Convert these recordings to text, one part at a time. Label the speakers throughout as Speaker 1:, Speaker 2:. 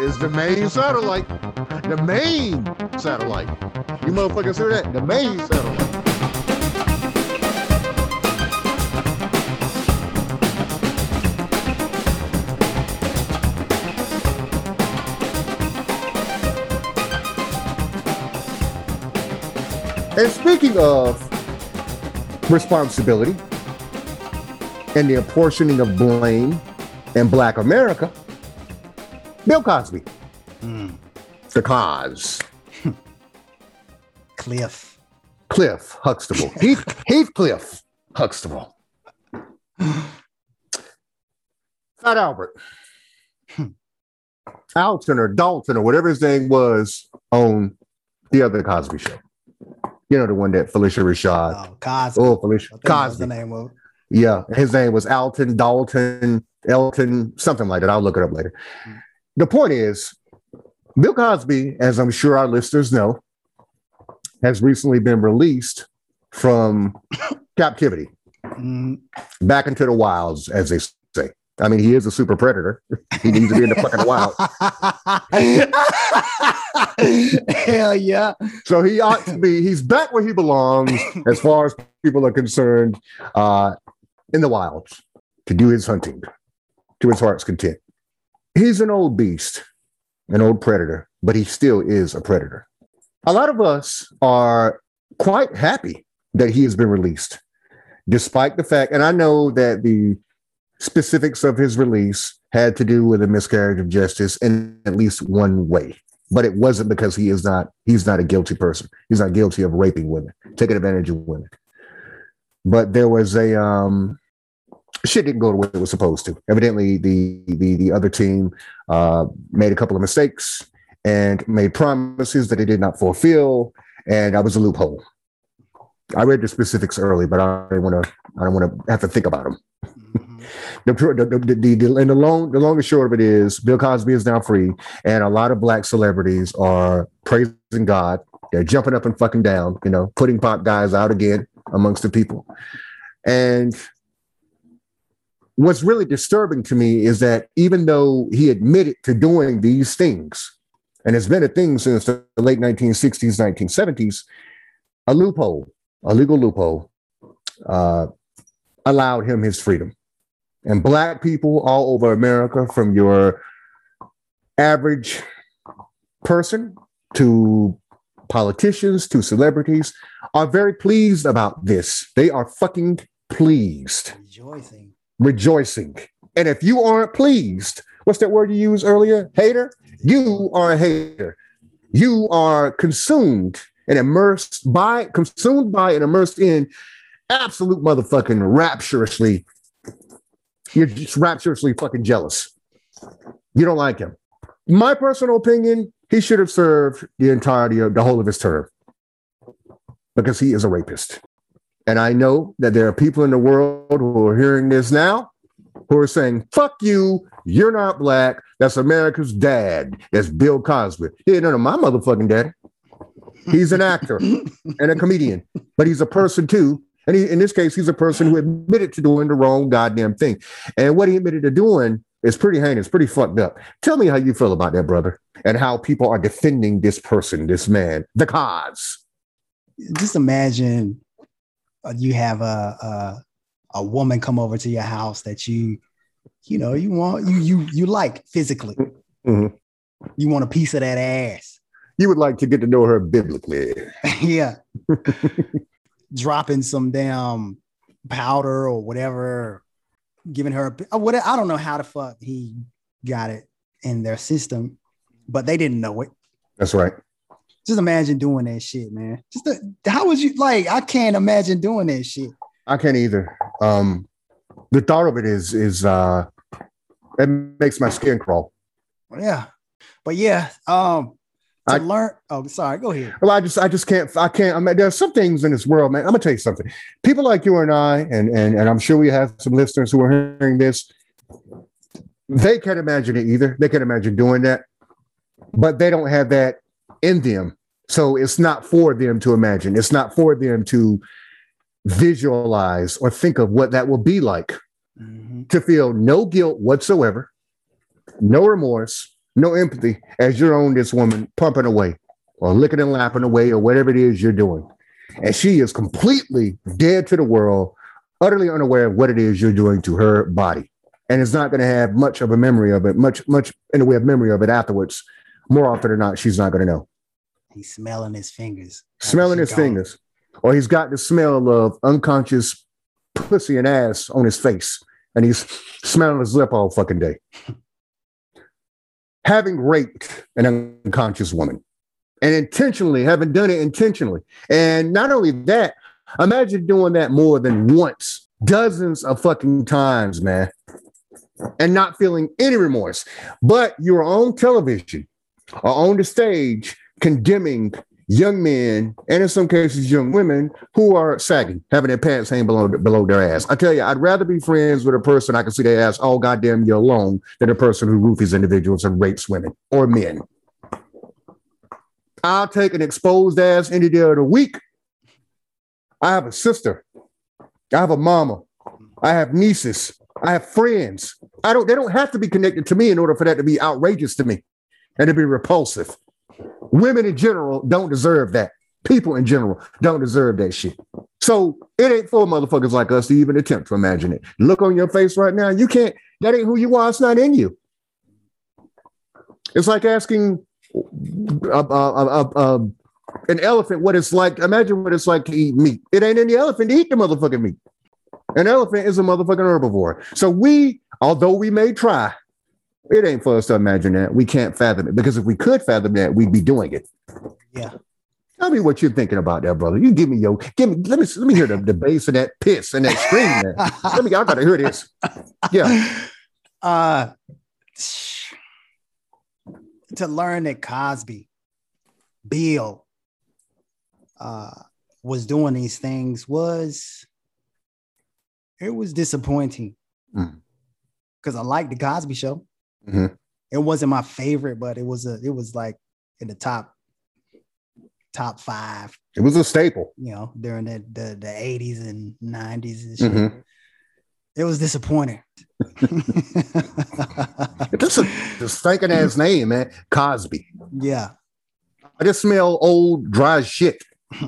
Speaker 1: is the main satellite. The main satellite. You motherfuckers hear that? The main satellite. And speaking of responsibility and the apportioning of blame in Black America, Bill Cosby, hmm. the Cos,
Speaker 2: Cliff.
Speaker 1: Cliff Huxtable, Heath, Heathcliff Huxtable, Fat Albert, hmm. Alton or Dalton or whatever his name was on the other Cosby show. You know, the one that Phylicia Rashad.
Speaker 2: Oh, Cosby.
Speaker 1: Oh,
Speaker 2: Phylicia
Speaker 1: Cosby.
Speaker 2: the name of it.
Speaker 1: Yeah, his name was Alton, Dalton, Elton, something like that. I'll look it up later. The point is, Bill Cosby, as I'm sure our listeners know, has recently been released from captivity
Speaker 2: Mm,
Speaker 1: back into the wilds, as they say. I mean, he is a super predator. he needs to be in the fucking wild.
Speaker 2: Hell yeah.
Speaker 1: So he ought to be, he's back where he belongs as far as people are concerned, uh, in the wilds to do his hunting to his heart's content. He's an old beast, an old predator, but he still is a predator. A lot of us are quite happy that he has been released, despite the fact, and I know that the specifics of his release had to do with a miscarriage of justice in at least one way but it wasn't because he is not he's not a guilty person he's not guilty of raping women taking advantage of women but there was a um shit didn't go the way it was supposed to evidently the the the other team uh made a couple of mistakes and made promises that they did not fulfill and that was a loophole i read the specifics early but i don't want to i don't want to have to think about them
Speaker 2: Mhm.
Speaker 1: the, the, the, the, the and the long the long and short of it is Bill Cosby is now free, and a lot of black celebrities are praising God. They're jumping up and fucking down, you know, putting pop guys out again amongst the people. And what's really disturbing to me is that even though he admitted to doing these things, and it's been a thing since the late 1960s, 1970s, a loophole, a legal loophole, uh, allowed him his freedom. And black people all over America, from your average person to politicians to celebrities, are very pleased about this. They are fucking pleased,
Speaker 2: Rejoicing.
Speaker 1: Rejoicing. And if you aren't pleased, what's that word you used earlier? Hater? You are a hater. You are consumed and immersed by, consumed by and immersed in absolute motherfucking rapturously. You're just rapturously fucking jealous. You don't like him. My personal opinion, he should have served the entirety of the whole of his term because he is a rapist. And I know that there are people in the world who are hearing this now who are saying, fuck you, you're not black. That's America's dad. That's Bill Cosby. He ain't none of my motherfucking daddy. He's an actor and a comedian, but he's a person too. And he, in this case, he's a person who admitted to doing the wrong goddamn thing. And what he admitted to doing is pretty heinous, pretty fucked up. Tell me how you feel about that, brother, and how people are defending this person, this man, the Cos.
Speaker 2: Just imagine you have a, a a woman come over to your house that you you know you want you you you like physically.
Speaker 1: Mhm.
Speaker 2: You want a piece of that ass.
Speaker 1: You would like to get to know her biblically.
Speaker 2: yeah. Dropping some damn powder or whatever, giving her a, uh, what I don't know how the fuck he got it in their system, but they didn't know it.
Speaker 1: That's right.
Speaker 2: Just imagine doing that shit, man. Just the, how would you like? I can't imagine doing that shit.
Speaker 1: I can't either. Um, the thought of it is is uh, it makes my skin crawl.
Speaker 2: Yeah, but yeah, um, to
Speaker 1: I-
Speaker 2: learn. Oh, sorry. Go ahead.
Speaker 1: Well, I just, I just can't, I can't. I mean, there's some things in this world, man. I'm gonna tell you something. People like you and I, and and and I'm sure we have some listeners who are hearing this. They can't imagine it either. They can't imagine doing that, but they don't have that in them. So it's not for them to imagine. It's not for them to visualize or think of what that will be like
Speaker 2: Mhm.
Speaker 1: to feel no guilt whatsoever, no remorse, no empathy as you're on this woman pumping away or licking and lapping away or whatever it is you're doing. And she is completely dead to the world, utterly unaware of what it is you're doing to her body. And is not going to have much of a memory of it, much, much in the way of memory of it afterwards. More often than not, she's not going to know.
Speaker 2: He's smelling his fingers.
Speaker 1: Smelling his
Speaker 2: gone.
Speaker 1: fingers, or he's got the smell of unconscious pussy and ass on his face, and he's smelling his lip all fucking day. having raped an unconscious woman and intentionally having done it intentionally. And not only that, imagine doing that more than once, dozens of fucking times, man, and not feeling any remorse. But you're on television or on the stage condemning young men and in some cases young women who are sagging, having their pants hang below below their ass. I tell you, I'd rather be friends with a person I can see their ass all goddamn year long than a person who roofies individuals and rapes women or men. I'll take an exposed ass any day of the week. I have a sister. I have a mama. I have nieces. I have friends. I don't. They don't have to be connected to me in order for that to be outrageous to me and to be repulsive. Women in general don't deserve that. People in general don't deserve that shit. So it ain't for motherfuckers like us to even attempt to imagine it. Look on your face right now. You can't. That ain't who you are. It's not in you. It's like asking a, a, a, an elephant what it's like. Imagine what it's like to eat meat. It ain't in the elephant to eat the motherfucking meat. An elephant is a motherfucking herbivore. So we, although we may try, it ain't for us to imagine that. We can't fathom it because if we could fathom that, we'd be doing it.
Speaker 2: Yeah.
Speaker 1: Tell me what you're thinking about that, brother. You give me your, give me, let me, let me hear the, the bass and that piss and that scream. Let me, I gotta hear this. Yeah.
Speaker 2: Uh, to learn that Cosby, Bill, uh, was doing these things was it was disappointing
Speaker 1: Mm.
Speaker 2: because I liked the Cosby Show.
Speaker 1: Mhm.
Speaker 2: It wasn't my favorite, but it was a it was like in the top top five,
Speaker 1: It was a staple.
Speaker 2: you know, during the the, the 80s and 90s and shit.
Speaker 1: Mhm.
Speaker 2: It was disappointing.
Speaker 1: Is a stinking ass name, man. Cosby.
Speaker 2: yeah.
Speaker 1: I just smell old, dry shit.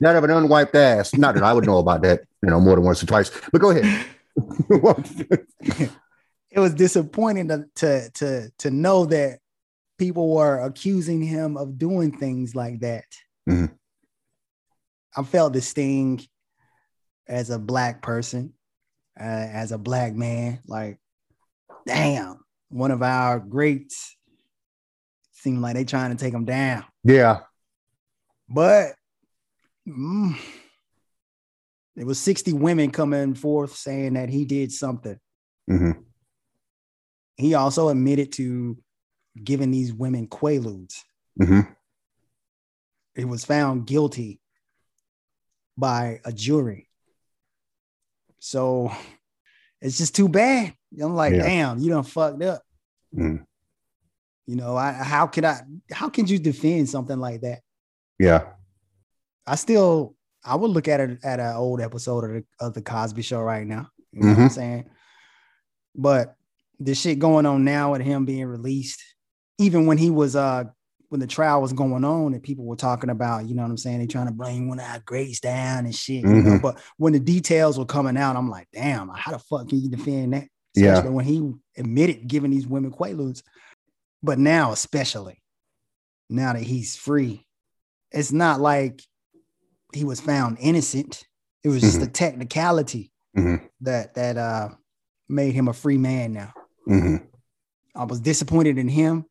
Speaker 1: That of an unwiped ass. Not that I would know about that, you know, more than once or twice. But go ahead.
Speaker 2: it was disappointing to, to to to know that people were accusing him of doing things like that.
Speaker 1: Mhm.
Speaker 2: I felt the sting as a black person, uh, as a black man. Like, damn, one of our greats seemed like they trying to take him down.
Speaker 1: yeah.
Speaker 2: But mm, it was 60 women coming forth saying that he did something.
Speaker 1: hmm
Speaker 2: he also admitted to giving these women quaaludes.
Speaker 1: hmm
Speaker 2: He was found guilty by a jury. So it's just too bad. I'm like,
Speaker 1: Yeah.
Speaker 2: damn, you done fucked up.
Speaker 1: Mm.
Speaker 2: You know, I how can I how can you defend something like that?
Speaker 1: Yeah.
Speaker 2: I still I would look at it at an old episode of the of the Cosby show right now. You know what I'm saying? But the shit going on now with him being released, even when he was uh when the trial was going on and people were talking about, you know what I'm saying? They trying to bring one of our greats down and shit, you know.
Speaker 1: Mhm.
Speaker 2: But when the details were coming out, I'm like, damn, how the fuck can you defend that?
Speaker 1: Yeah.
Speaker 2: Especially when he admitted giving these women quaaludes. But now, especially now that he's free, it's not like he was found innocent. It was just a technicality
Speaker 1: hmm
Speaker 2: that that uh made him a free man now.
Speaker 1: Hmm
Speaker 2: I was disappointed in him.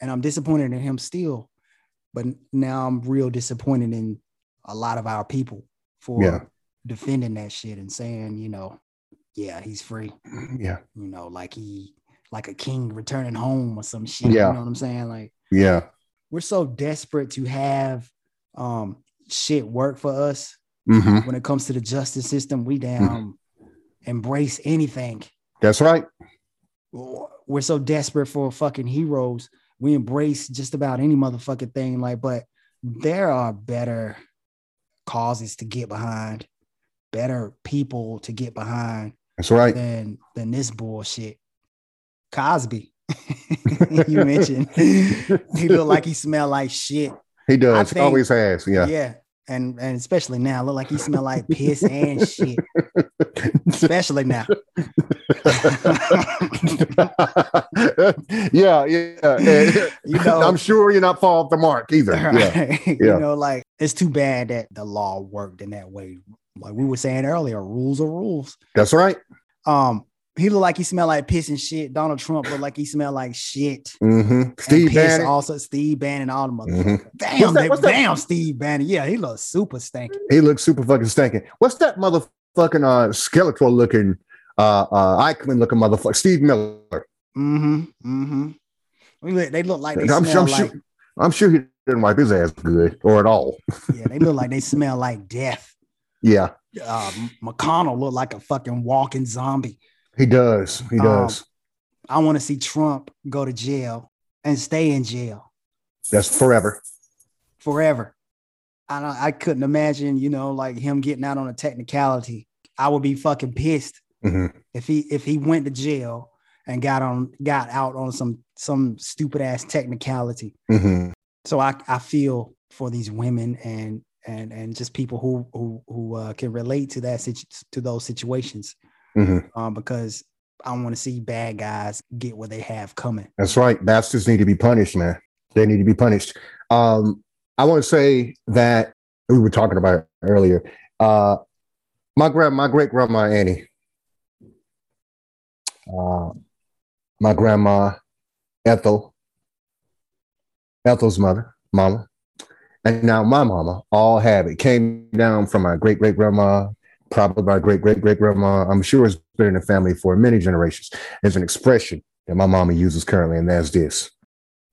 Speaker 2: And I'm disappointed in him still. But now I'm real disappointed in a lot of our people for
Speaker 1: Yeah.
Speaker 2: defending that shit and saying, you know, yeah, he's free.
Speaker 1: Yeah.
Speaker 2: You know, like he like a king returning home or some shit.
Speaker 1: Yeah.
Speaker 2: You know what I'm saying? Like
Speaker 1: Yeah.
Speaker 2: we're so desperate to have um shit work for us
Speaker 1: hmm
Speaker 2: when it comes to the justice system. We damn embrace anything.
Speaker 1: That's right.
Speaker 2: we're so desperate for fucking heroes. We embrace just about any motherfucking thing. Like, but there are better causes to get behind. better people to get behind
Speaker 1: That's right.
Speaker 2: than than this bullshit. Cosby, you mentioned he looked like he smelled like shit.
Speaker 1: He does.
Speaker 2: Think-
Speaker 1: always has. Yeah.
Speaker 2: Yeah. And and especially now, look like you smell like piss and shit. Especially now.
Speaker 1: yeah, yeah. yeah.
Speaker 2: You know,
Speaker 1: I'm sure you're not far off the mark either. Yeah.
Speaker 2: right?
Speaker 1: yeah.
Speaker 2: you know, like it's too bad that the law worked in that way. Like we were saying earlier, rules are rules.
Speaker 1: That's right.
Speaker 2: Um, he looked like he smelled like piss and shit. Donald Trump looked like he smelled like shit.
Speaker 1: hmm Steve Bannon.
Speaker 2: also Steve Bannon, all the motherfuckers.
Speaker 1: Mhm.
Speaker 2: Damn,
Speaker 1: What's that-
Speaker 2: they-
Speaker 1: what's that-
Speaker 2: damn, Steve Bannon. Yeah, he looks super stinky.
Speaker 1: He looks super fucking stinking. What's that motherfucking uh skeletal looking uh uh Eichmann looking motherfucker? Steve Miller.
Speaker 2: Mm-hmm. Mm-hmm. They look like they
Speaker 1: I'm,
Speaker 2: smell
Speaker 1: I'm
Speaker 2: like
Speaker 1: sure I'm sure he didn't wipe his ass good or at all.
Speaker 2: yeah, they look like they smell like death.
Speaker 1: Yeah,
Speaker 2: Uh, McConnell looked like a fucking walking zombie.
Speaker 1: He does. He
Speaker 2: Um,
Speaker 1: does.
Speaker 2: I want to see Trump go to jail and stay in jail
Speaker 1: That's forever.
Speaker 2: forever. I don't, I couldn't imagine, you know, like him getting out on a technicality. I would be fucking pissed
Speaker 1: Mhm.
Speaker 2: if he if he went to jail and got on got out on some some stupid ass technicality.
Speaker 1: hmm
Speaker 2: So I I feel for these women and and and just people who who who uh, can relate to that situ- to those situations
Speaker 1: hmm
Speaker 2: um, because I want to see bad guys get what they have coming.
Speaker 1: That's right. Bastards need to be punished, man. They need to be punished. Um, I want to say that we were talking about it earlier. Uh, my grand, my great grandma Annie, uh, my grandma Ethel, Ethel's mother, mama, and now my mama all have it. Came down from my great great grandma, probably my great great great grandma. I'm sure it's been in the family for many generations. There's an expression that my mama uses currently, and that's this.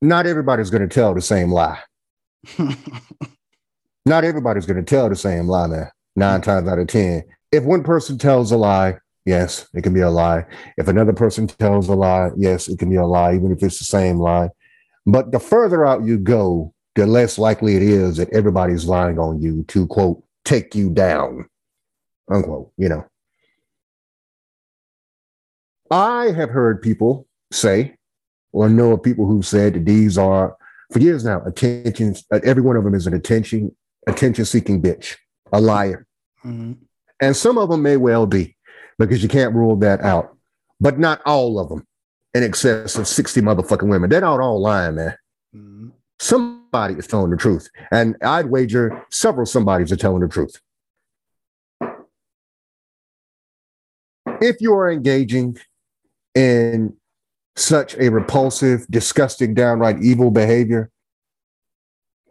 Speaker 1: Not everybody's going to tell the same lie. Not everybody's going to tell the same lie, man. Nine mm. times out of 10. If one person tells a lie, yes, it can be a lie. If another person tells a lie, yes, it can be a lie, even if it's the same lie. But the further out you go, the less likely it is that everybody's lying on you to, quote, take you down, unquote, you know. I have heard people say, or know of people who said that these are, for years now, attention, uh, every one of them is an attention, attention seeking bitch, a liar.
Speaker 2: Mhm.
Speaker 1: And some of them may well be because you can't rule that out, but not all of them in excess of 60 motherfucking women. They're not all lying, man.
Speaker 2: Mhm.
Speaker 1: Somebody is telling the truth. And I'd wager several somebodies are telling the truth. If you are engaging in such a repulsive, disgusting, downright evil behavior,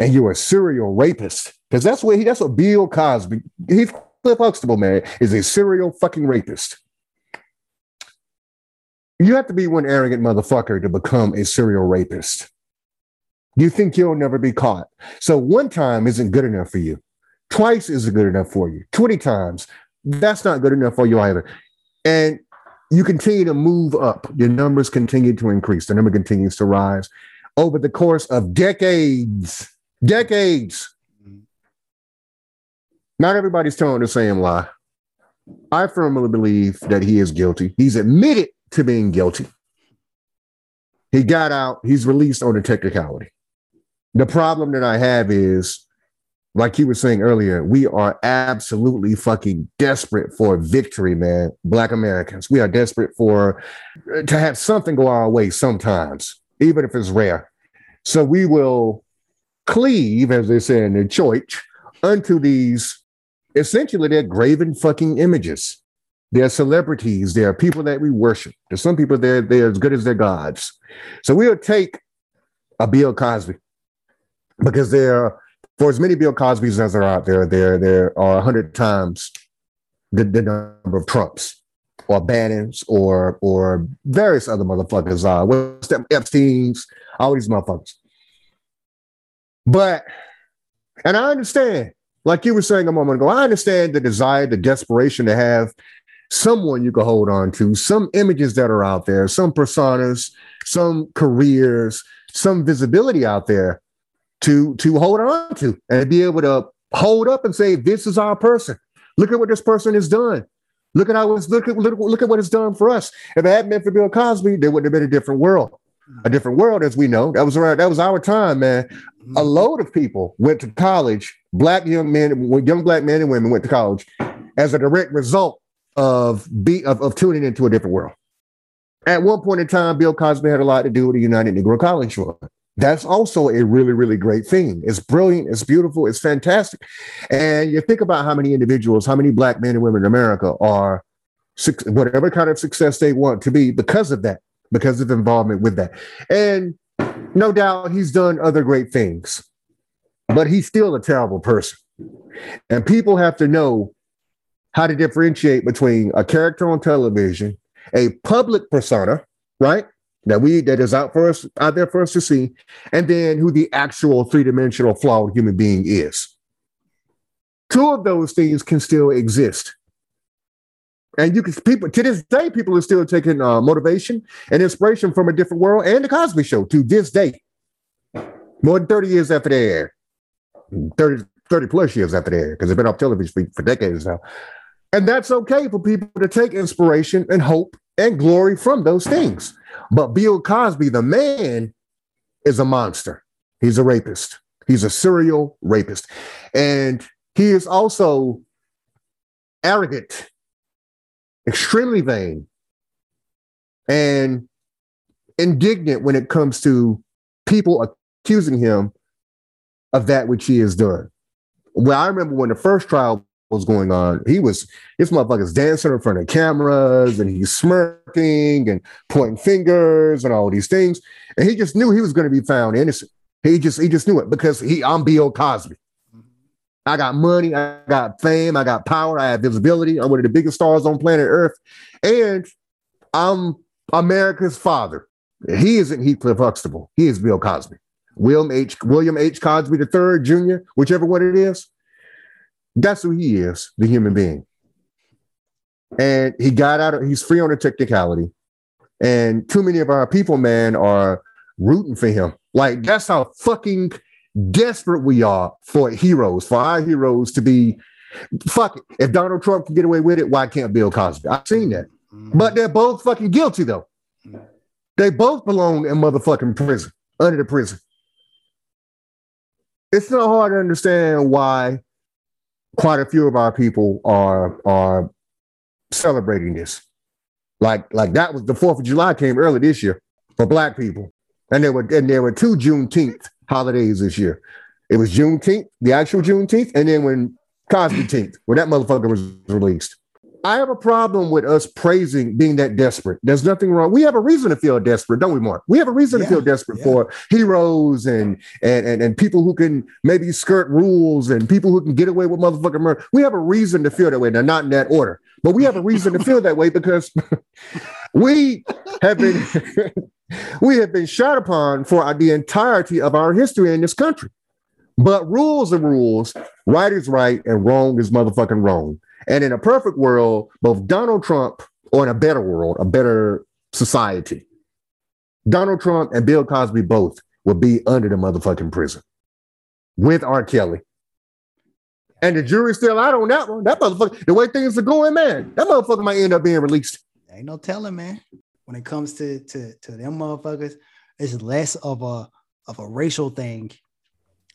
Speaker 1: and you're a serial rapist, because that's what he, that's what Bill Cosby, Heathcliff Huxtable, man, is a serial fucking rapist. You have to be one arrogant motherfucker to become a serial rapist. You think you'll never be caught. So one time isn't good enough for you. Twice isn't good enough for you. 20 times, that's not good enough for you either. And you continue to move up. Your numbers continue to increase. The number continues to rise over the course of decades. Decades. Not everybody's telling the same lie. I firmly believe that he is guilty. He's admitted to being guilty. He got out, he's released on a technicality. The problem that I have is, like you were saying earlier, we are absolutely fucking desperate for victory, man. Black Americans, we are desperate for uh, to have something go our way sometimes, even if it's rare. So we will cleave, as they say in the church, unto these essentially they're graven fucking images. They're celebrities. They're people that we worship. There's some people they're they're as good as their gods. So we'll take a Bill Cosby because there, for as many Bill Cosbys as are out there, there there are a hundred times the, the number of Trumps or Bannons or or various other motherfuckers. Uh, what's that? Epstein's, all these motherfuckers. But, and I understand, like you were saying a moment ago, I understand the desire, the desperation to have someone you can hold on to, some images that are out there, some personas, some careers, some visibility out there to to hold on to and be able to hold up and say, this is our person. Look at what this person has done. Look at how it's look at look, look at what it's done for us. If it hadn't been for Bill Cosby, there wouldn't have been a different world. A mm-hmm. different world, as we know. That was around, that was our time, man. A mm-hmm. load of people went to college, black young men, young black men and women went to college as a direct result of be of, of tuning into a different world. At one point in time, Bill Cosby had a lot to do with the United Negro College Fund. That's also a really, really great thing. It's brilliant, it's beautiful, it's fantastic. And you think about how many individuals, how many black men and women in America are whatever kind of success they want to be because of that, because of involvement with that. And no doubt he's done other great things, but he's still a terrible person. And people have to know how to differentiate between a character on television a public persona, right? That we that is out for us out there for us to see, and then who the actual three-dimensional flawed human being is. Two of those things can still exist. And you can people to this day, people are still taking uh, motivation and inspiration from a different world and the Cosby Show to this day. More than 30 years after they aired. 30, 30 plus years after they aired, because they've been off television for, for decades now. And that's okay for people to take inspiration and hope and glory from those things. But Bill Cosby, the man, is a monster. He's a rapist. He's a serial rapist. And he is also arrogant, extremely vain, and indignant when it comes to people accusing him of that which he has done. Well, I remember when the first trial was going on. He was this motherfucker's dancing in front of cameras and he's smirking and pointing fingers and all these things. And he just knew he was going to be found innocent. He just he just knew it because he I'm Bill Cosby. I got money, I got fame, I got power, I have visibility. I'm one of the biggest stars on planet Earth, and I'm America's father. He isn't Heathcliff Huxtable. He is Bill Cosby. William H. William H. Cosby III Jr., whichever one it is. That's who he is, the human being. And he got out of, he's free on a technicality. And too many of our people, man, are rooting for him. Like, that's how fucking desperate we are for heroes, for our heroes to be. Fuck it. If Donald Trump can get away with it, why can't Bill Cosby? I've seen that. Mm-hmm. But they're both fucking guilty, though. They both belong in motherfucking prison, under the prison. It's not hard to understand why quite a few of our people are are celebrating this. Like like that was the Fourth of July came early this year for Black people, and there were and there were two Juneteenth holidays this year. It was Juneteenth, the actual Juneteenth, and then when Cosby Teenth, when that motherfucker was released. I have a problem with us praising being that desperate. There's nothing wrong. We have a reason to feel desperate, don't we, Mark? We have a reason yeah, to feel desperate yeah. for heroes and, and and and people who can maybe skirt rules and people who can get away with motherfucking murder. We have a reason to feel that way. Now, not in that order, but we have a reason to feel that way because we have been we have been shot upon for the entirety of our history in this country. But rules are rules, right is right, and wrong is motherfucking wrong. And in a perfect world, both Donald Trump, or in a better world, a better society, Donald Trump and Bill Cosby both would be under the motherfucking prison with R. Kelly. And the jury's still out on that one. That motherfucker, the way things are going, man, that motherfucker might end up being released.
Speaker 2: Ain't no telling, man. When it comes to to to them motherfuckers, it's less of a of a racial thing.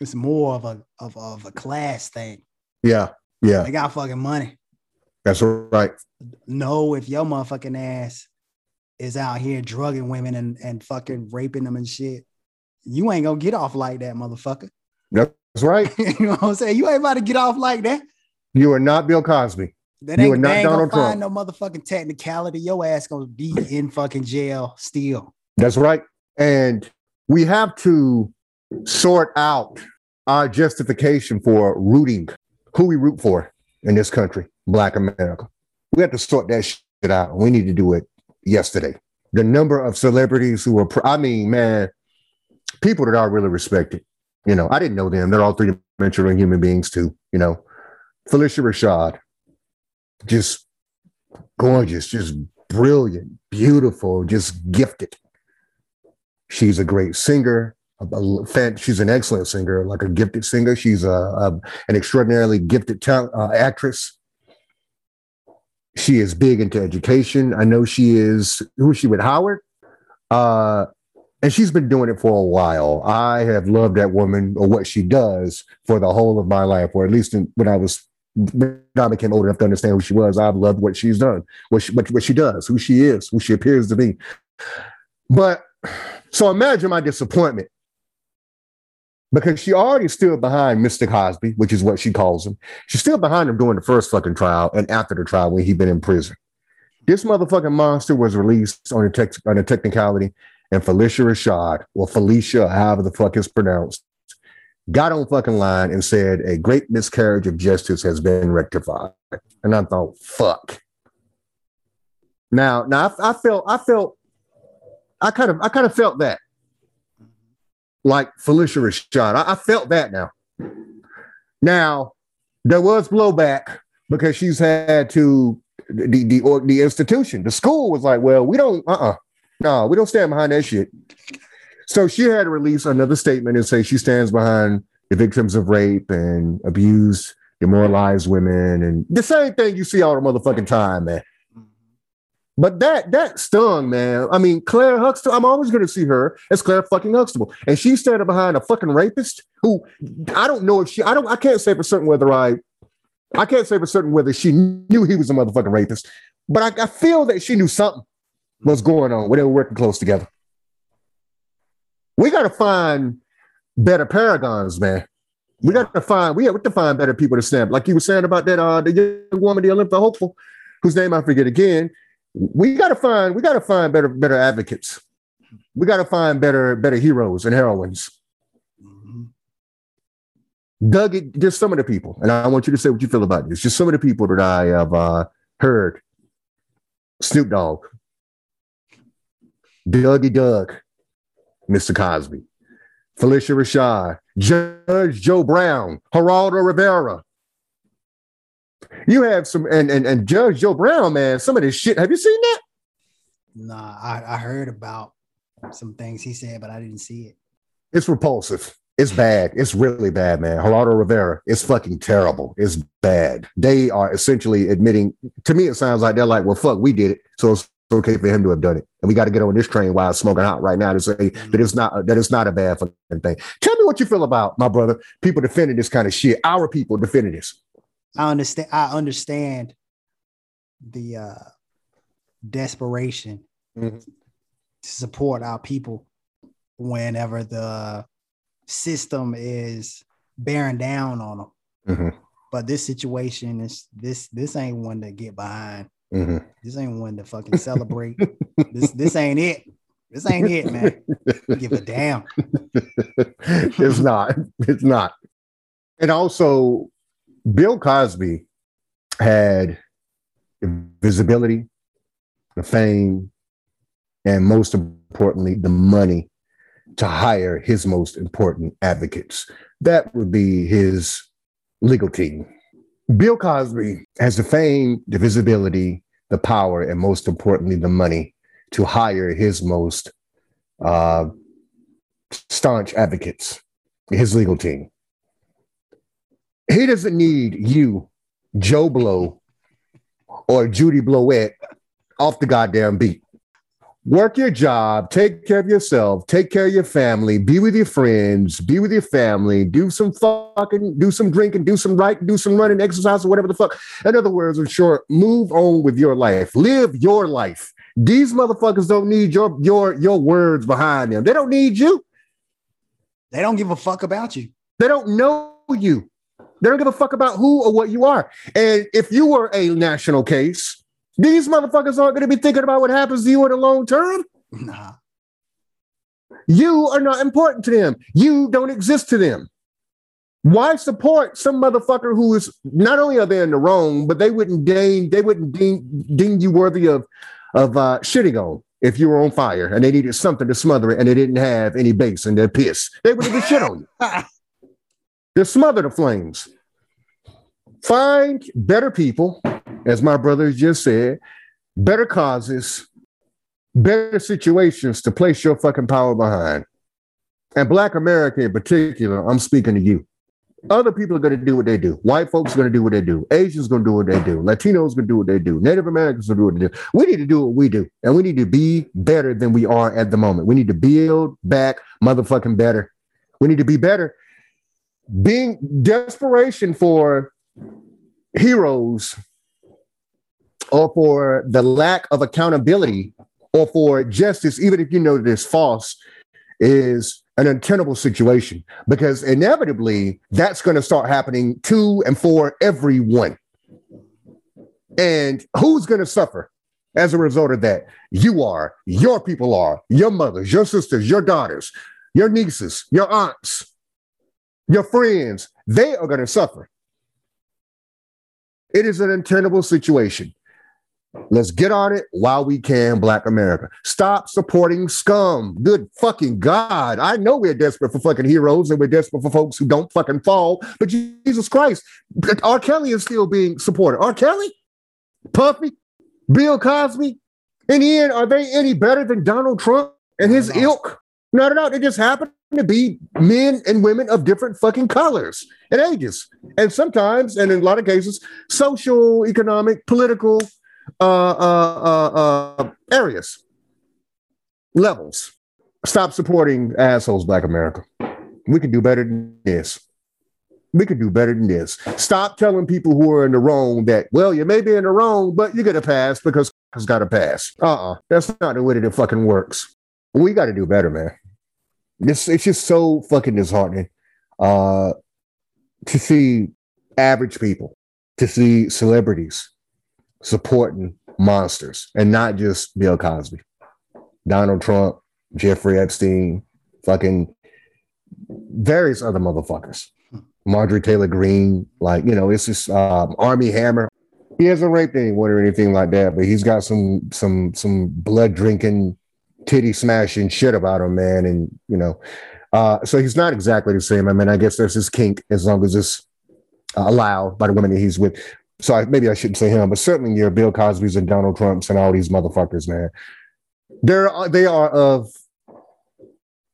Speaker 2: It's more of a of, of a class thing.
Speaker 1: Yeah. Yeah.
Speaker 2: They got fucking money.
Speaker 1: That's right.
Speaker 2: No, if your motherfucking ass is out here drugging women and, and fucking raping them and shit, you ain't gonna get off like that, motherfucker.
Speaker 1: That's right.
Speaker 2: you know what I'm saying? You ain't about to get off like that.
Speaker 1: You are not Bill Cosby.
Speaker 2: That ain't, you are not Donald Trump. no motherfucking technicality. Your ass gonna be in fucking jail still.
Speaker 1: That's right. And we have to sort out our justification for rooting who we root for in this country, Black America. We have to sort that shit out. We need to do it yesterday. The number of celebrities who are, I mean, man, people that are really respected. You know, I didn't know them. They're all three dimensional human beings too. You know, Phylicia Rashad, just gorgeous, just brilliant, beautiful, just gifted. She's a great singer a, fan, she's an excellent singer, like a gifted singer. She's a, a an extraordinarily gifted talent, uh, actress. She is big into education. I know she is. Who is she with Howard? Uh, and she's been doing it for a while. I have loved that woman or what she does for the whole of my life, or at least in, when I was when I became old enough to understand who she was. I've loved what she's done, what she, what, what she does, who she is, who she appears to be. But so imagine my disappointment because she already stood behind Mr. Cosby, which is what she calls him. She's still behind him during the first fucking trial and after the trial when he'd been in prison. This motherfucking monster was released on a, on a technicality, and Phylicia Rashad, or Phylicia, however the fuck is pronounced, got on fucking line and said a great miscarriage of justice has been rectified. And I thought, fuck. Now, now I, I felt, I felt, I kind of, I kind of felt that like Phylicia Rashad. I, I felt that now. Now, there was blowback because she's had to the the or the institution, the school was like, well, we don't, uh, uh-uh. uh no, we don't stand behind that shit. So she had to release another statement and say she stands behind the victims of rape and abused, demoralized women, and the same thing you see all the motherfucking time, man. But that that stung, man. I mean, Claire Huxtable, I'm always gonna see her as Claire fucking Huxtable. And she's standing behind a fucking rapist who I don't know if she I don't I can't say for certain whether I I can't say for certain whether she knew he was a motherfucking rapist, but I, I feel that she knew something was going on when they were working close together. We gotta find better paragons, man. We got to find we have to find better people to stand. Like you were saying about that uh the young woman, the Olympia hopeful, whose name I forget again we got to find we got to find better better advocates. We got to find better better heroes and heroines. Mm-hmm. Doug, just some of the people, and I want you to say what you feel about this. Just some of the people that I have uh, heard: Snoop Dogg, Dougie Doug, Mr. Cosby, Phylicia Rashad, Judge Joe Brown, Geraldo Rivera, you have some and and, and Judge Joe Brown, man, some of this shit. Have you seen that?
Speaker 2: Nah, I, I heard about some things he said, but I didn't see it.
Speaker 1: It's repulsive. It's bad. It's really bad, man. Geraldo Rivera, it's fucking terrible. It's bad. They are essentially admitting, to me, it sounds like they're like, well, fuck, we did it. So it's okay for him to have done it. And we got to get on this train while it's smoking hot right now to say mm-hmm. that it's not that it's not a bad fucking thing. Tell me what you feel about my brother, people defending this kind of shit. Our people defending this.
Speaker 2: I understand. I understand the uh, desperation mm-hmm. to support our people whenever the system is bearing down on them. Mm-hmm. But this situation is this this ain't one to get behind. Mm-hmm. This ain't one to fucking celebrate. this this ain't it. This ain't it, man. Give a damn.
Speaker 1: it's not. It's not. And also, Bill Cosby had the visibility, the fame, and most importantly, the money to hire his most important advocates. That would be his legal team. Bill Cosby has the fame, the visibility, the power, and most importantly, the money to hire his most uh, staunch advocates, his legal team. He doesn't need you, Joe Blow, or Judy Blowett off the goddamn beat. Work your job, take care of yourself, take care of your family, be with your friends, be with your family, do some fucking, do some drinking, do some right, do some running, exercise, or whatever the fuck. In other words, in short, move on with your life, live your life. These motherfuckers don't need your your your words behind them. They don't need you.
Speaker 2: They don't give a fuck about you.
Speaker 1: They don't know you. They don't give a fuck about who or what you are. And if you were a national case, these motherfuckers aren't going to be thinking about what happens to you in the long term. Nah. You are not important to them. You don't exist to them. Why support some motherfucker who is not only are they in the wrong, but they wouldn't deign they wouldn't deem, deem you worthy of of uh, shitting on if you were on fire and they needed something to smother it and they didn't have any base in their piss. They would have been shit on you. They smother the flames. Find better people, as my brother just said, better causes, better situations to place your fucking power behind. And Black America in particular, I'm speaking to you. Other people are going to do what they do. White folks are going to do what they do. Asians are going to do what they do. Latinos are going to do what they do. Native Americans are going to do what they do. We need to do what we do, and we need to be better than we are at the moment. We need to build back motherfucking better. We need to be better. Being desperation for heroes or for the lack of accountability or for justice, even if you know that it's false, is an untenable situation because inevitably that's going to start happening to and for everyone. And who's going to suffer as a result of that? You are, your people are, your mothers, your sisters, your daughters, your nieces, your aunts, your friends. They are going to suffer. It is an untenable situation. Let's get on it while we can, Black America. Stop supporting scum. Good fucking God. I know we're desperate for fucking heroes and we're desperate for folks who don't fucking fall, but Jesus Christ, R. Kelly is still being supported. R. Kelly, Puffy, Bill Cosby, in the end, are they any better than Donald Trump and his ilk? Not at all. They just happen to be men and women of different fucking colors and ages. And sometimes, and in a lot of cases, social, economic, political, uh, uh, uh, uh, areas, levels. Stop supporting assholes, Black America. We can do better than this. We can do better than this. Stop telling people who are in the wrong that, well, you may be in the wrong, but you're going to pass because has got to pass. Uh uh That's not the way that it fucking works. We got to do better, man. This, it's just so fucking disheartening uh, to see average people, to see celebrities, supporting monsters and not just Bill Cosby, Donald Trump, Jeffrey Epstein, fucking various other motherfuckers. Marjorie Taylor Greene, like, you know, it's just um, Armie Hammer. He hasn't raped anyone or anything like that, but he's got some some some blood drinking, titty smashing shit about him, man. And you know, uh, so he's not exactly the same. I mean, I guess there's his kink as long as it's uh, allowed by the women that he's with so I, maybe I shouldn't say him, but certainly your Bill Cosby's and Donald Trumps and all these motherfuckers, man. They're they are of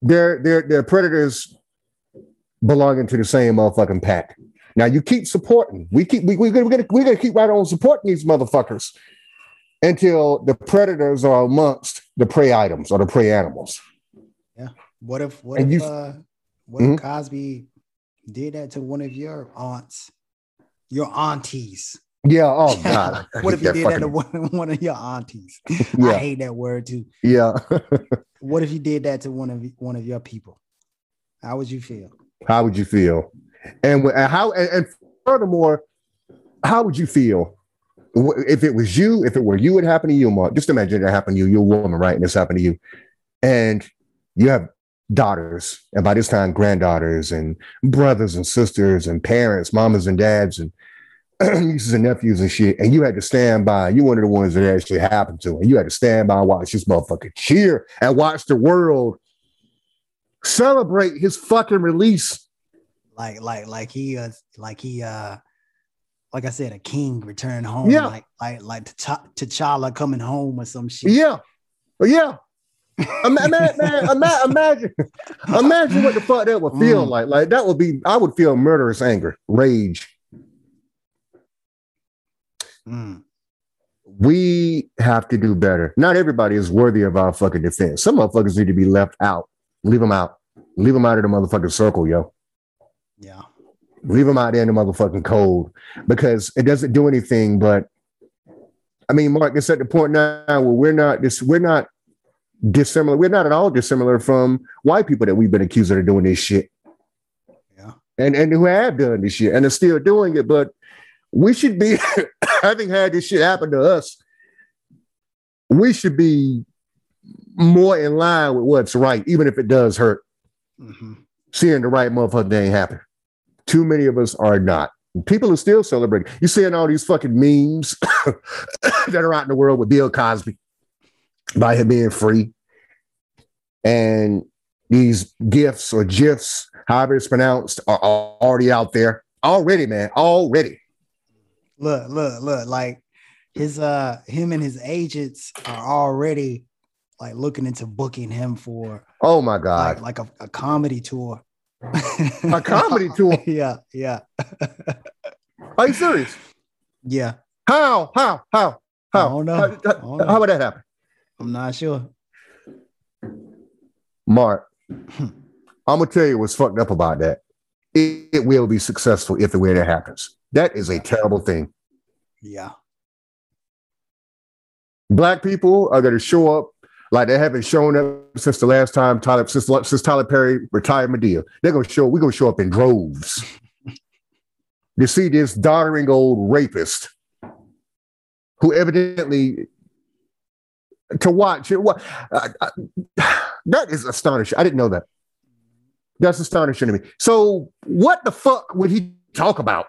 Speaker 1: they're they're they're predators belonging to the same motherfucking pack. Now you keep supporting. We keep we we're gonna we're gonna keep right on supporting these motherfuckers until the predators are amongst the prey items or the prey animals.
Speaker 2: Yeah. What if what and if uh, what mm-hmm. if Cosby did that to one of your aunts? your aunties.
Speaker 1: Yeah. Oh God.
Speaker 2: what if you did fucking... that to one, one of your aunties? yeah. I hate that word too.
Speaker 1: Yeah.
Speaker 2: what if you did that to one of one of your people? How would you feel?
Speaker 1: How would you feel? And, and how and, and furthermore, how would you feel if it was you? If it were you, it happened to you, Mark. Just imagine it happened to you. You're a woman, right? And this happened to you, and you have daughters, and by this time, granddaughters and brothers and sisters and parents, mamas and dads and nieces and nephews and shit. And you had to stand by. You one of the ones that actually happened to, and you had to stand by and watch this motherfucker cheer and watch the world celebrate his fucking release.
Speaker 2: Like, like, like he, uh, like he, uh, like I said, a king returned home.
Speaker 1: Yeah.
Speaker 2: Like, like, like T'Challa coming home or some shit.
Speaker 1: Yeah. Yeah imagine, imagine, imagine what the fuck that would feel mm. like. Like that would be, I would feel murderous anger, rage. Mm. We have to do better. Not everybody is worthy of our fucking defense. Some motherfuckers need to be left out. Leave them out. Leave them out of the motherfucking circle, yo.
Speaker 2: Yeah.
Speaker 1: Leave them out there in the motherfucking cold because it doesn't do anything but I mean, Mark, it's at the point now where we're not this, we're not dissimilar. We're not at all dissimilar from white people that we've been accused of doing this shit.
Speaker 2: Yeah.
Speaker 1: And and who have done this shit and are still doing it. But we should be having had this shit happen to us. We should be more in line with what's right, even if it does hurt. Mm-hmm. Seeing the right motherfucker ain't happen. Too many of us are not. People are still celebrating. You're seeing all these fucking memes that are out in the world with Bill Cosby by him being free. And these gifts or gifs, however it's pronounced, are already out there. Already, man. Already.
Speaker 2: Look, look, look, like his uh him and his agents are already like looking into booking him for
Speaker 1: oh my god
Speaker 2: like, like a, a comedy tour
Speaker 1: a comedy tool.
Speaker 2: Yeah, yeah,
Speaker 1: Are you serious?
Speaker 2: yeah.
Speaker 1: How? How? How? How?
Speaker 2: I don't know.
Speaker 1: How,
Speaker 2: I don't
Speaker 1: how,
Speaker 2: know.
Speaker 1: how would that happen?
Speaker 2: I'm not sure.
Speaker 1: Mark, I'm gonna tell you what's fucked up about that. It, it will be successful if the way that happens. That is a terrible thing.
Speaker 2: Yeah,
Speaker 1: Black people are gonna show up like they haven't shown up since the last time Tyler since, since Tyler Perry retired Madea. They're gonna show. We're gonna show up in droves to see this doddering old rapist who evidently to watch it. What uh, uh, that is astonishing. I didn't know that. That's astonishing to me. So, what the fuck would he talk about?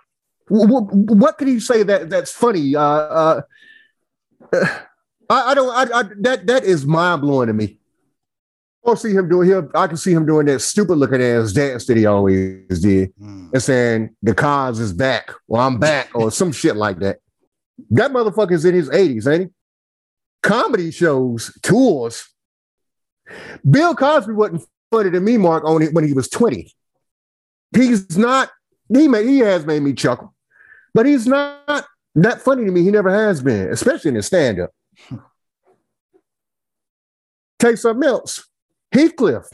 Speaker 1: Wh- wh- What could he say that that's funny? Uh, uh, I, I don't. I, I, that that is mind blowing to me. I'll see him doing. He'll, I can see him doing that stupid looking ass dance that he always did,
Speaker 2: Mm.
Speaker 1: and saying the Cos is back, or I'm back, or some shit like that. That motherfucker's in his 80s, ain't he? Comedy shows, tours. Bill Cosby wasn't funny to me, Mark, on it when he was 20. He's not, he made, he has made me chuckle, but he's not that funny to me. He never has been, especially in his stand-up. Take something else. Heathcliff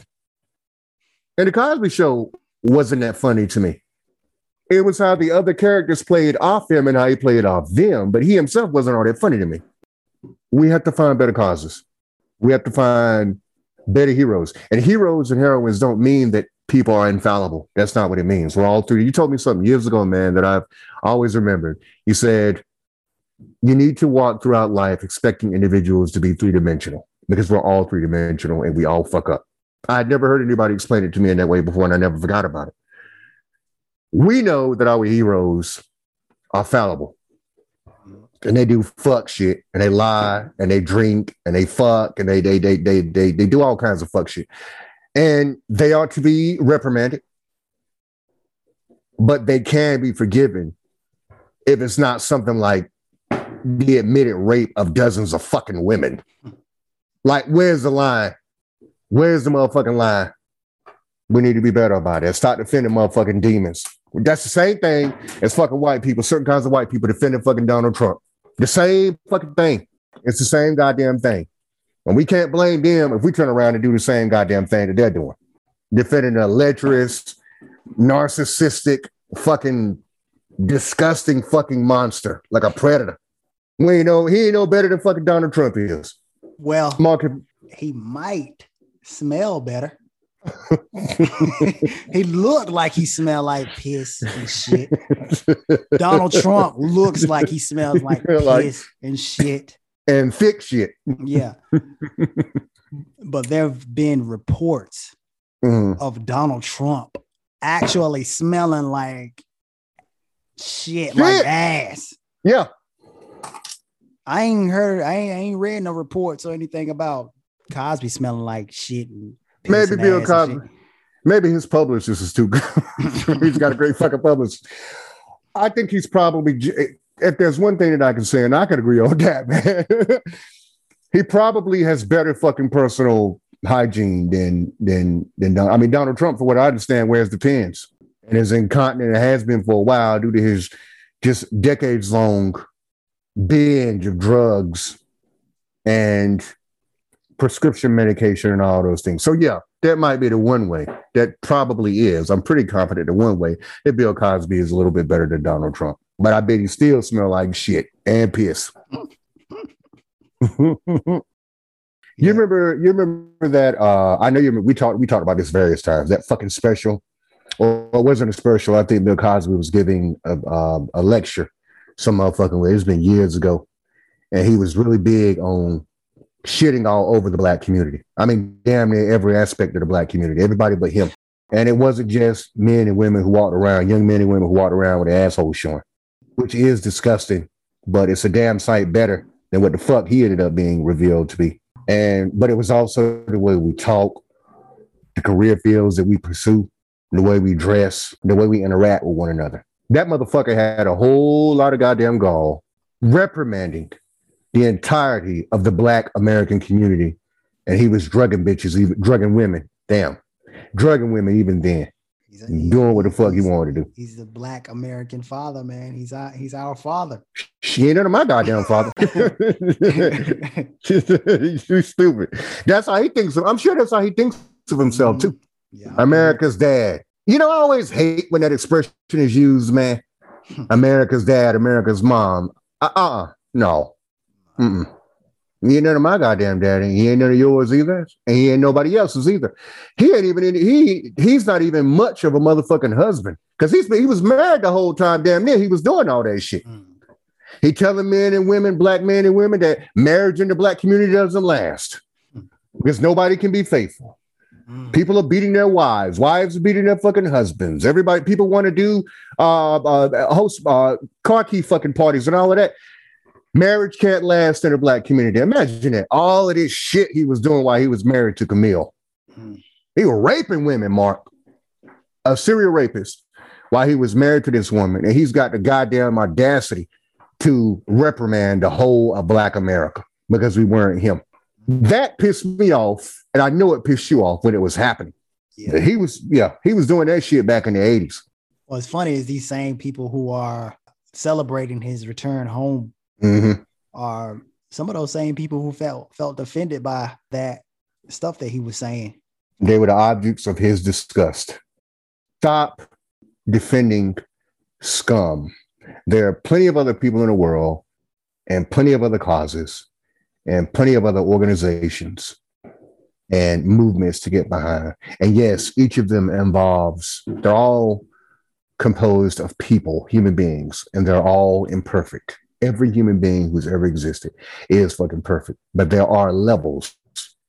Speaker 1: and the Cosby Show wasn't that funny to me. It was how the other characters played off him and how he played off them, but he himself wasn't all that funny to me. We have to find better causes. We have to find better heroes. And heroes and heroines don't mean that people are infallible. That's not what it means. We're all three. You told me something years ago, man, that I've always remembered. You said you need to walk throughout life expecting individuals to be three dimensional because we're all three dimensional and we all fuck up. I'd never heard anybody explain it to me in that way before, and I never forgot about it. We know that our heroes are fallible and they do fuck shit and they lie and they drink and they fuck and they they they they they, they do all kinds of fuck shit. And they ought to be reprimanded, but they can be forgiven if it's not something like the admitted rape of dozens of fucking women. Like, where's the line? Where's the motherfucking line? We need to be better about it. Stop defending motherfucking demons. That's the same thing as fucking white people, certain kinds of white people defending fucking Donald Trump. The same fucking thing. It's the same goddamn thing. And we can't blame them if we turn around and do the same goddamn thing that they're doing. Defending a lecherous, narcissistic, fucking disgusting fucking monster like a predator. We ain't know he ain't no better than fucking Donald Trump is.
Speaker 2: Well,
Speaker 1: Mark,
Speaker 2: he might smell better. he looked like he smelled like piss and shit. Donald Trump looks like he smells like
Speaker 1: Like-
Speaker 2: piss and shit.
Speaker 1: and thick shit.
Speaker 2: Yeah. but there have been reports
Speaker 1: Mhm.
Speaker 2: of Donald Trump actually smelling like shit, like ass.
Speaker 1: Yeah.
Speaker 2: I ain't heard, I ain't, I ain't read no reports or anything about Cosby smelling like shit. And
Speaker 1: Maybe Bill Cosby. Maybe his publicist is too good. he's got a great fucking publicist. I think he's probably, if there's one thing that I can say, and I can agree on that, man, he probably has better fucking personal hygiene than, than, than, Don- I mean, Donald Trump, for what I understand, wears Depends and is incontinent and has been for a while due to his just decades long binge of drugs and prescription medication and all those things. So, yeah, that might be the one way. That probably is. I'm pretty confident the one way that Bill Cosby is a little bit better than Donald Trump. But I bet he still smell like shit and piss. you
Speaker 2: Yeah.
Speaker 1: remember? You remember that? Uh, I know you. We talked. We talked about this various times. That fucking special, or it wasn't a special. I think Bill Cosby was giving a, uh, a lecture, some motherfucking way. It's been years ago, and he was really big on shitting all over the black community. I mean, damn near every aspect of the black community, everybody but him. And it wasn't just men and women who walked around, young men and women who walked around with assholes showing, which is disgusting, but it's a damn sight better than what the fuck he ended up being revealed to be. And but it was also the way we talk, the career fields that we pursue, the way we dress, the way we interact with one another. That motherfucker had a whole lot of goddamn gall reprimanding the entirety of the black American community. And he was drugging bitches, even drugging women. Damn. Drugging women even then. He's, a, doing what the fuck he wanted to do.
Speaker 2: He's the black American father, man. He's our he's our father.
Speaker 1: She ain't none of my goddamn father. you stupid. That's how he thinks. Of, I'm sure that's how he thinks of himself mm-hmm. too. Yeah, America's dad. You know, I always hate when that expression is used, man. America's dad, America's mom. Uh-uh. No. Mm-mm. He ain't none of my goddamn daddy. He ain't none of yours either, and he ain't nobody else's either. He ain't even in, he he's not even much of a motherfucking husband because he's he was married the whole time. Damn near he was doing all that shit. Mm. He telling men and women, black men and women, that marriage in the black community doesn't last mm. because nobody can be faithful. Mm. People are beating their wives. Wives are beating their fucking husbands. Everybody, people want to do uh, uh host uh car key fucking parties and all of that. Marriage can't last in a black community. Imagine that. All of this shit he was doing while he was married to Camille. Mm. He was raping women, Mark. A serial rapist while he was married to this woman. And he's got the goddamn audacity to reprimand the whole of Black America because we weren't him. That pissed me off. And I know it pissed you off when it was happening. Yeah. He was, yeah, he was doing that shit back in the 80s.
Speaker 2: What's funny is these same people who are celebrating his return home mm-hmm. are some of those same people who felt felt offended by that stuff that he was saying.
Speaker 1: They were the objects of his disgust. Stop defending scum. There are plenty of other people in the world and plenty of other causes and plenty of other organizations and movements to get behind. And yes, each of them involves, they're all composed of people, human beings, and they're all imperfect every human being who's ever existed is fucking perfect, but there are levels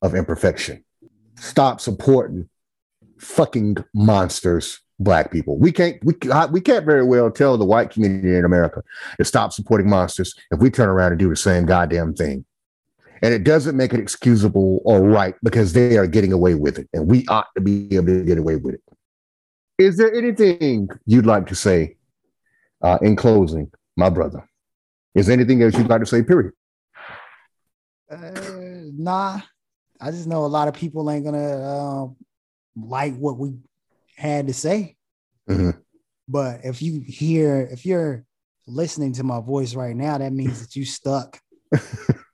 Speaker 1: of imperfection. Stop supporting fucking monsters, black people. We can't we, we can't very well tell the white community in America to stop supporting monsters if we turn around and do the same goddamn thing. And it doesn't make it excusable or right because they are getting away with it, and we ought to be able to get away with it. Is there anything you'd like to say uh, in closing, my brother? Is there anything else you'd like to say? Period.
Speaker 2: Uh, nah, I just know a lot of people ain't gonna um, like what we had to say. Mm-hmm. But if you hear, if you're listening to my voice right now, that means that you stuck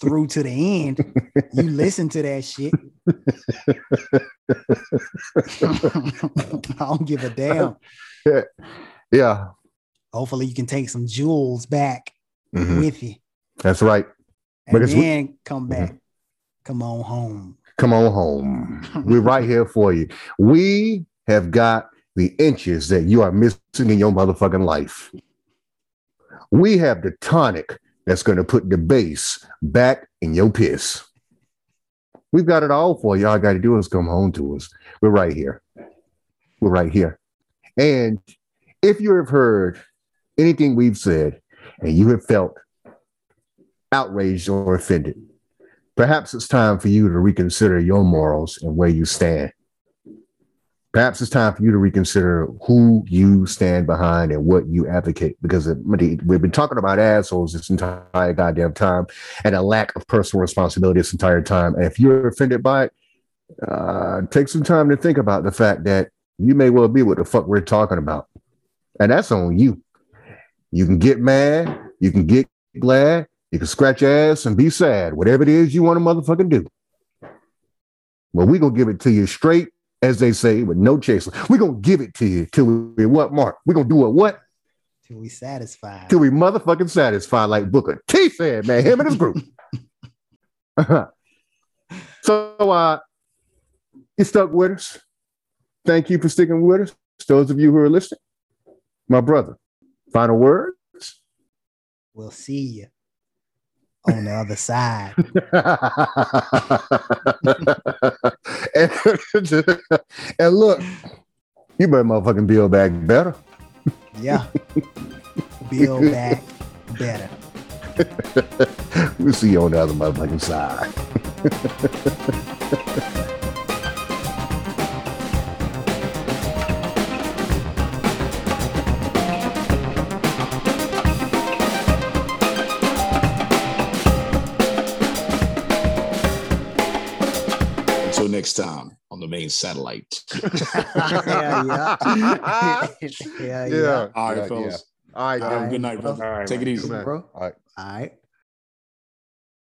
Speaker 2: through to the end. You listen to that shit. I don't give a damn.
Speaker 1: Yeah.
Speaker 2: Hopefully, you can take some jewels back mm-hmm. with you.
Speaker 1: That's right.
Speaker 2: And but then we- come back. Mm-hmm. Come on home.
Speaker 1: Come on home. We're right here for you. We have got the inches that you are missing in your motherfucking life. We have the tonic that's going to put the base back in your piss. We've got it all for you. All I got to do is come home to us. We're right here. We're right here. And if you have heard anything we've said and you have felt outraged or offended, perhaps it's time for you to reconsider your morals and where you stand. Perhaps it's time for you to reconsider who you stand behind and what you advocate because we've been talking about assholes this entire goddamn time and a lack of personal responsibility this entire time. And if you're offended by it, uh, take some time to think about the fact that you may well be what the fuck we're talking about. And that's on you. You can get mad, you can get glad, you can scratch your ass and be sad, whatever it is you want to motherfucking do. Well, we're gonna give it to you straight, as they say, with no chaser. We're gonna give it to you till we what, Mark? We're gonna do it what?
Speaker 2: Till we satisfied.
Speaker 1: Till we motherfucking satisfied, like Booker T said, man, him and his group. so uh you stuck with us. Thank you for sticking with us. Those of you who are listening, my brother, Final words?
Speaker 2: We'll see you on the other side.
Speaker 1: and, and, look, you better motherfucking build back better.
Speaker 2: yeah. Build back better.
Speaker 1: we'll see you on the other motherfucking side.
Speaker 3: Next time on the main satellite.
Speaker 2: yeah, yeah. yeah, yeah.
Speaker 1: Yeah.
Speaker 3: All right,
Speaker 1: Yeah,
Speaker 3: fellas.
Speaker 1: All right,
Speaker 3: Have a good night, brother.
Speaker 1: All right,
Speaker 3: Take it easy.
Speaker 1: Man.
Speaker 2: Bro.
Speaker 1: All right.
Speaker 2: All right.